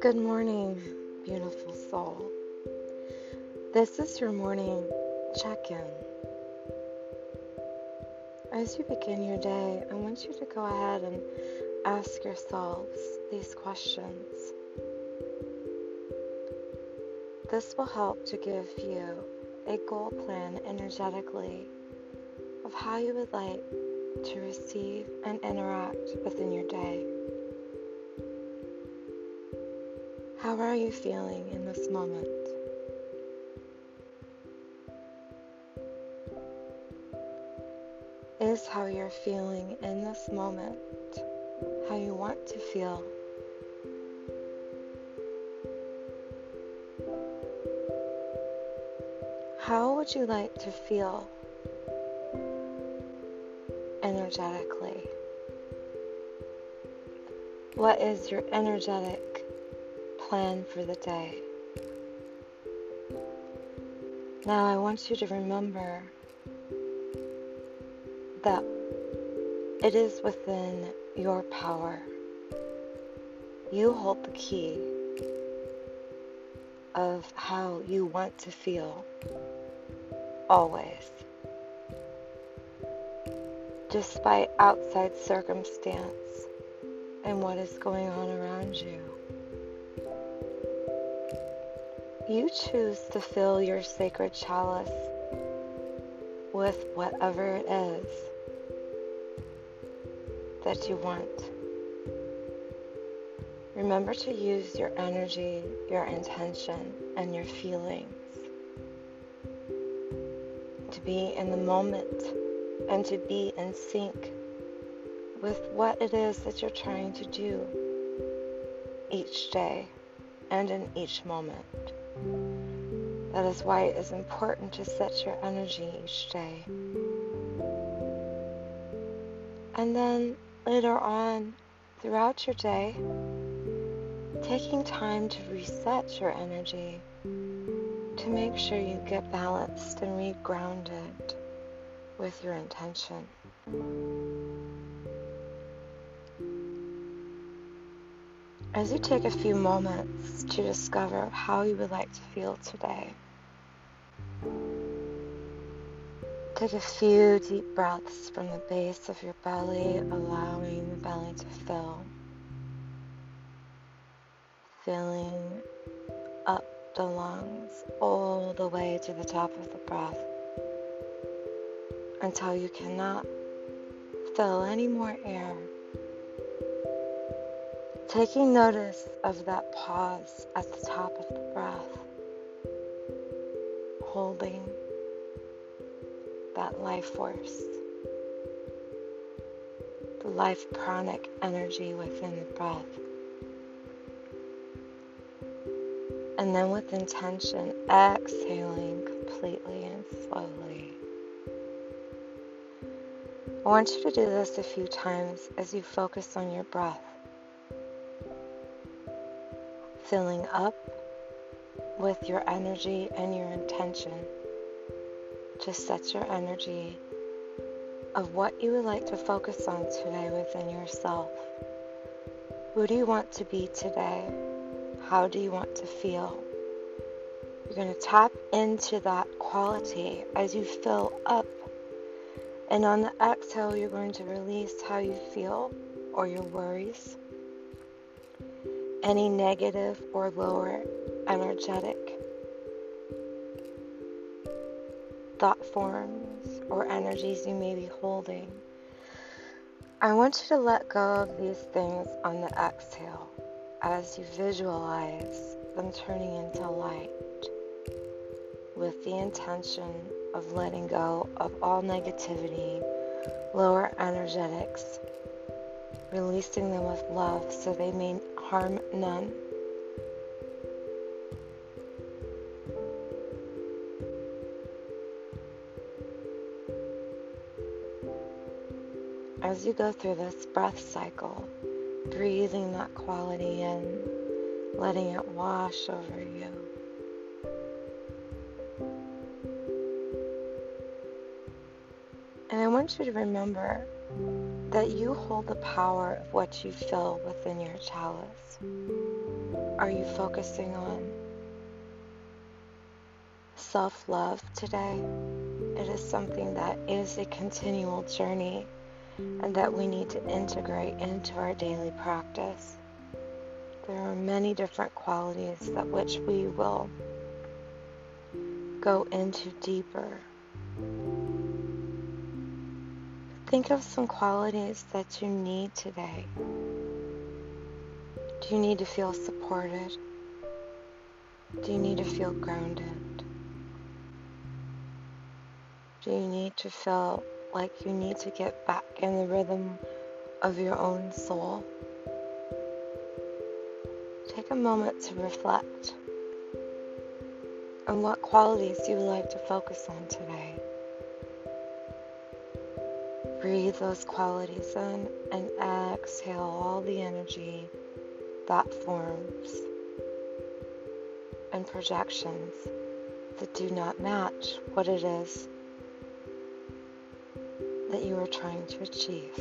Good morning, beautiful soul. This is your morning check in. As you begin your day, I want you to go ahead and ask yourselves these questions. This will help to give you a goal plan energetically of how you would like to receive and interact within your day. How are you feeling in this moment? Is how you're feeling in this moment how you want to feel? How would you like to feel energetically? What is your energetic plan for the day? Now, I want you to remember that it is within your power. You hold the key of how you want to feel always. Despite outside circumstance and what is going on around you. You choose to fill your sacred chalice with whatever it is that you want. Remember to use your energy, your intention, and your feelings to be in the moment and to be in sync with what it is that you're trying to do each day and in each moment. That is why it is important to set your energy each day. And then later on throughout your day, taking time to reset your energy to make sure you get balanced and regrounded with your intention. As you take a few moments to discover how you would like to feel today, take a few deep breaths from the base of your belly, allowing the belly to fill, filling up the lungs all the way to the top of the breath until you cannot fill any more air. Taking notice of that pause at the top of the breath, holding that life force, the life pranic energy within the breath. And then with intention, exhaling completely and slowly. I want you to do this a few times as you focus on your breath. Filling up with your energy and your intention. Just set your energy of what you would like to focus on today within yourself. Who do you want to be today? How do you want to feel? You're going to tap into that quality as you fill up. And on the exhale, you're going to release how you feel or your worries, any negative or lower energetic thought forms or energies you may be holding. I want you to let go of these things on the exhale as you visualize them turning into light with the intention of letting go of all negativity, lower energetics, releasing them with love so they may harm none. As you go through this breath cycle, breathing that quality in, letting it wash over you. Want you to remember that you hold the power of what you feel within your chalice. Are you focusing on self love today? It is something that is a continual journey and that we need to integrate into our daily practice. There are many different qualities that which we will go into deeper. Think of some qualities that you need today. Do you need to feel supported? Do you need to feel grounded? Do you need to feel like you need to get back in the rhythm of your own soul? Take a moment to reflect on what qualities you would like to focus on today. Breathe those qualities in and exhale all the energy that forms and projections that do not match what it is that you are trying to achieve.